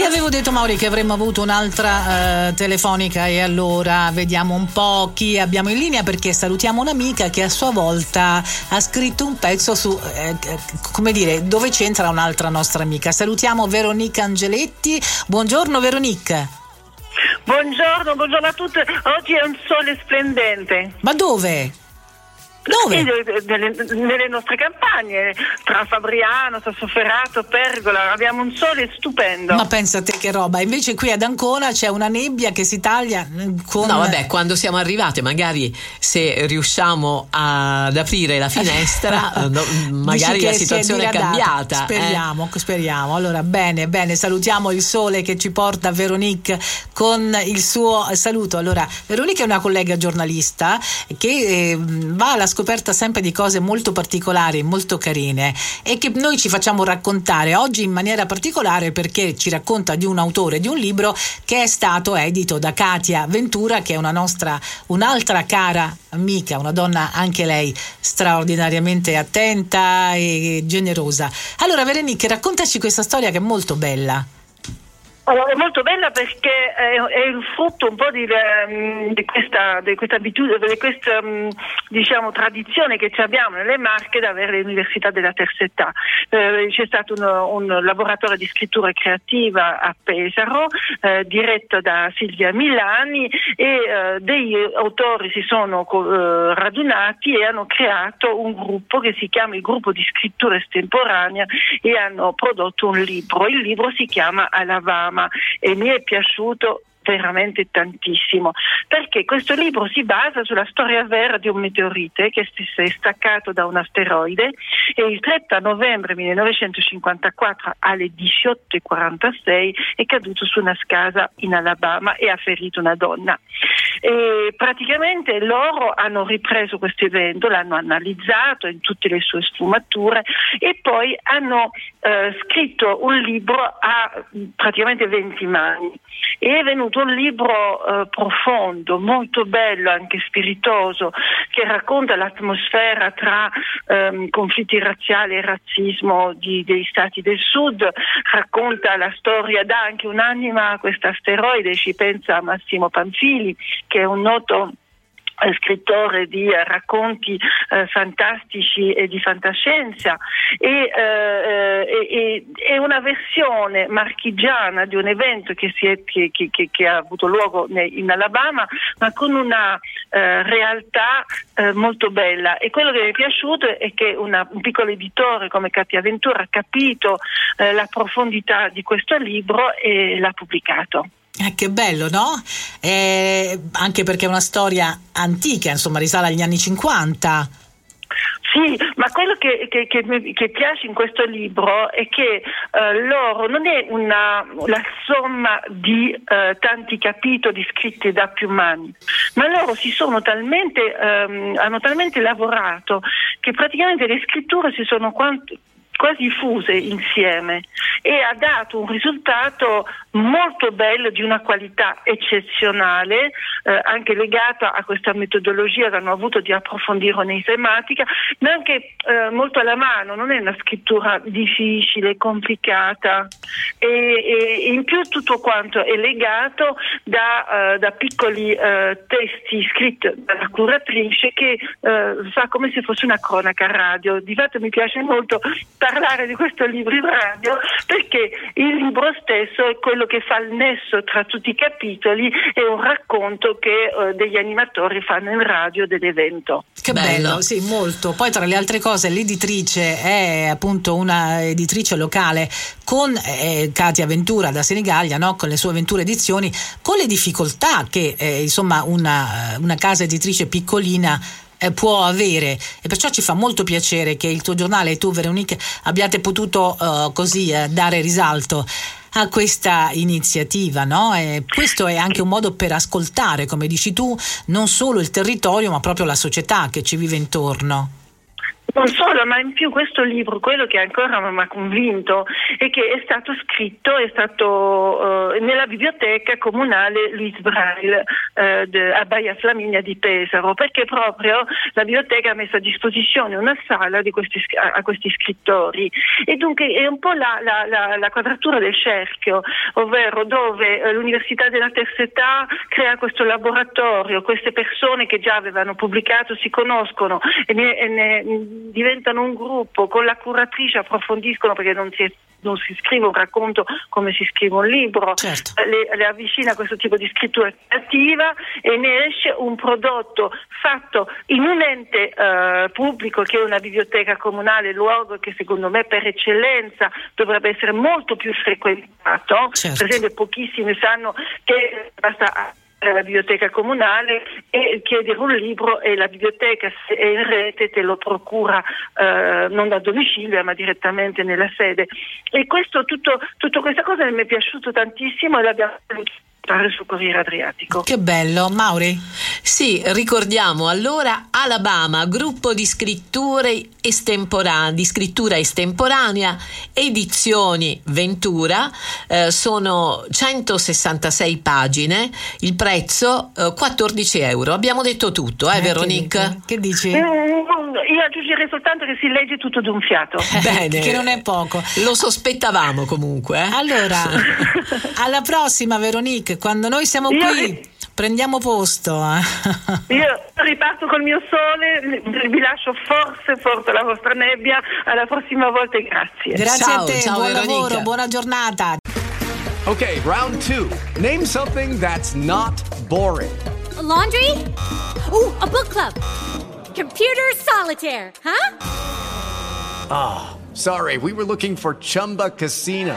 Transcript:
Ti avevo detto Mauri che avremmo avuto un'altra eh, telefonica e allora vediamo un po' chi abbiamo in linea perché salutiamo un'amica che a sua volta ha scritto un pezzo su, eh, come dire, dove c'entra un'altra nostra amica. Salutiamo Veronica Angeletti. Buongiorno Veronica. Buongiorno, buongiorno a tutte. Oggi è un sole splendente. Ma dove? Dove? Nelle, nelle, nostre campagne, tra Fabriano, Sassoferrato, Pergola, abbiamo un sole stupendo. Ma pensa a te che roba, invece qui ad Ancona c'è una nebbia che si taglia con... No, vabbè, quando siamo arrivate, magari se riusciamo ad aprire la finestra, no, magari la situazione è, cambiata. Speriamo, eh? speriamo. Allora, bene, bene, salutiamo il sole che ci porta Veronique con il suo saluto. Allora, Veronique è una collega giornalista che eh, va alla scoperta sempre di cose molto particolari, molto carine e che noi ci facciamo raccontare oggi in maniera particolare perché ci racconta di un autore di un libro che è stato edito da Katia Ventura, che è una nostra, un'altra cara amica, una donna anche lei straordinariamente attenta e generosa. Allora, Verenice, raccontaci questa storia che è molto bella. Allora, è molto bella perché è, è, il frutto un po' di, ehm, di questa, di questa, abitudine, di questa mm, diciamo, tradizione che abbiamo nelle Marche di avere le università della terza età. Eh, c'è stato un, un, laboratorio di scrittura creativa a Pesaro, eh, diretto da Silvia Milani e eh, degli autori si sono eh, radunati e hanno creato un gruppo che si chiama il gruppo di scrittura estemporanea e hanno prodotto un libro. Il libro si chiama Alabama e mi è piaciuto veramente tantissimo perché questo libro si basa sulla storia vera di un meteorite che si è staccato da un asteroide e il 30 novembre 1954 alle 18.46 è caduto su una casa in Alabama e ha ferito una donna. E praticamente loro hanno ripreso questo evento, l'hanno analizzato in tutte le sue sfumature e poi hanno eh, scritto un libro a praticamente 20 mani. E è venuto un libro eh, profondo, molto bello, anche spiritoso, che racconta l'atmosfera tra ehm, conflitti razziali e razzismo di, degli stati del sud, racconta la storia, dà anche un'anima a questo asteroide, ci pensa Massimo Panfili, che è un noto scrittore di eh, racconti eh, fantastici e di fantascienza e, eh, e, è una versione marchigiana di un evento che, è, che, che, che ha avuto luogo in Alabama ma con una eh, realtà eh, molto bella e quello che mi è piaciuto è che una, un piccolo editore come Katia Ventura ha capito la profondità di questo libro e l'ha pubblicato. Eh, che bello, no? Eh, anche perché è una storia antica, insomma, risale agli anni 50. Sì, ma quello che, che, che, che, piace in questo libro è che eh, loro non è una, la somma di eh, tanti capitoli scritti da più mani, ma loro si sono talmente, ehm, hanno talmente lavorato che praticamente le scritture si sono quant- quasi fuse insieme e ha dato un risultato molto bello di una qualità eccezionale, eh, anche legata a questa metodologia che hanno avuto di approfondire nei tematica, ma anche eh, molto alla mano, non è una scrittura difficile, complicata e, e in più tutto quanto è legato da, uh, da piccoli uh, testi scritti dalla curatrice che uh, fa come se fosse una cronaca radio. Di fatto mi piace molto parlare di questo libro in radio perché il libro stesso è quello che fa il nesso tra tutti i capitoli e un racconto che eh, degli animatori fanno in radio dell'evento. Che bello. bello, sì, molto. Poi tra le altre cose l'editrice è appunto una editrice locale con eh, Katia Ventura da Senigallia, no? con le sue Ventura Edizioni, con le difficoltà che eh, insomma una, una casa editrice piccolina eh, può avere e perciò ci fa molto piacere che il tuo giornale e tu Veronique abbiate potuto uh, così uh, dare risalto a questa iniziativa, no? Questo è anche un modo per ascoltare, come dici tu, non solo il territorio, ma proprio la società che ci vive intorno. Non solo, ma in più questo libro, quello che ancora mi ha convinto è che è stato scritto è stato, uh, nella biblioteca comunale Luis Braille de, a Baia Flaminia di Pesaro, perché proprio la biblioteca ha messo a disposizione una sala questi, a, a, questi scrittori. E dunque è un po' la, la, la, la quadratura del cerchio, ovvero dove uh, l'Università della Terza Età crea questo laboratorio, queste persone che già avevano pubblicato si conoscono e ne, e ne diventano un gruppo, con la curatrice approfondiscono perché non si, è, non si scrive un racconto come si scrive un libro, certo. le, le, avvicina a questo tipo di scrittura creativa e ne esce un prodotto fatto in un ente eh, pubblico che è una biblioteca comunale, luogo che secondo me per eccellenza dovrebbe essere molto più frequentato. Certo. Per esempio pochissimi sanno che basta alla biblioteca comunale e chiedere un libro e la biblioteca se è in rete te lo procura eh, non da domicilio ma direttamente nella sede e questo tutto, tutta questa cosa mi è piaciuto tantissimo e l'abbiamo sul Corriere Adriatico. Che bello, Mauri? Sì, ricordiamo allora Alabama, gruppo di scritture estemporanee, di scrittura estemporanea, edizioni Ventura, eh, sono 166 pagine, il prezzo eh, 14 euro. Abbiamo detto tutto, eh, eh Veronique? Che dici? Mm, io aggiungerei soltanto che si legge tutto d'un fiato. Bene. che non è poco. Lo sospettavamo comunque. Eh. Allora, alla prossima Veronique, quando noi siamo qui... Io... Prendiamo posto. Eh. Io riparto col mio sole, vi lascio forse, forse la vostra nebbia. Alla prossima volta e grazie. Grazie ciao, a te, ciao, buon Veronica. lavoro, buona giornata. Ok, round two. Name something that's not boring. A laundry? Ooh, a book club. Computer solitaire, huh? Ah, oh, sorry, we were looking for Chumba Casino.